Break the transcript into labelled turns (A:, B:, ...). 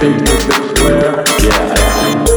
A: Baby, that's where. Yeah.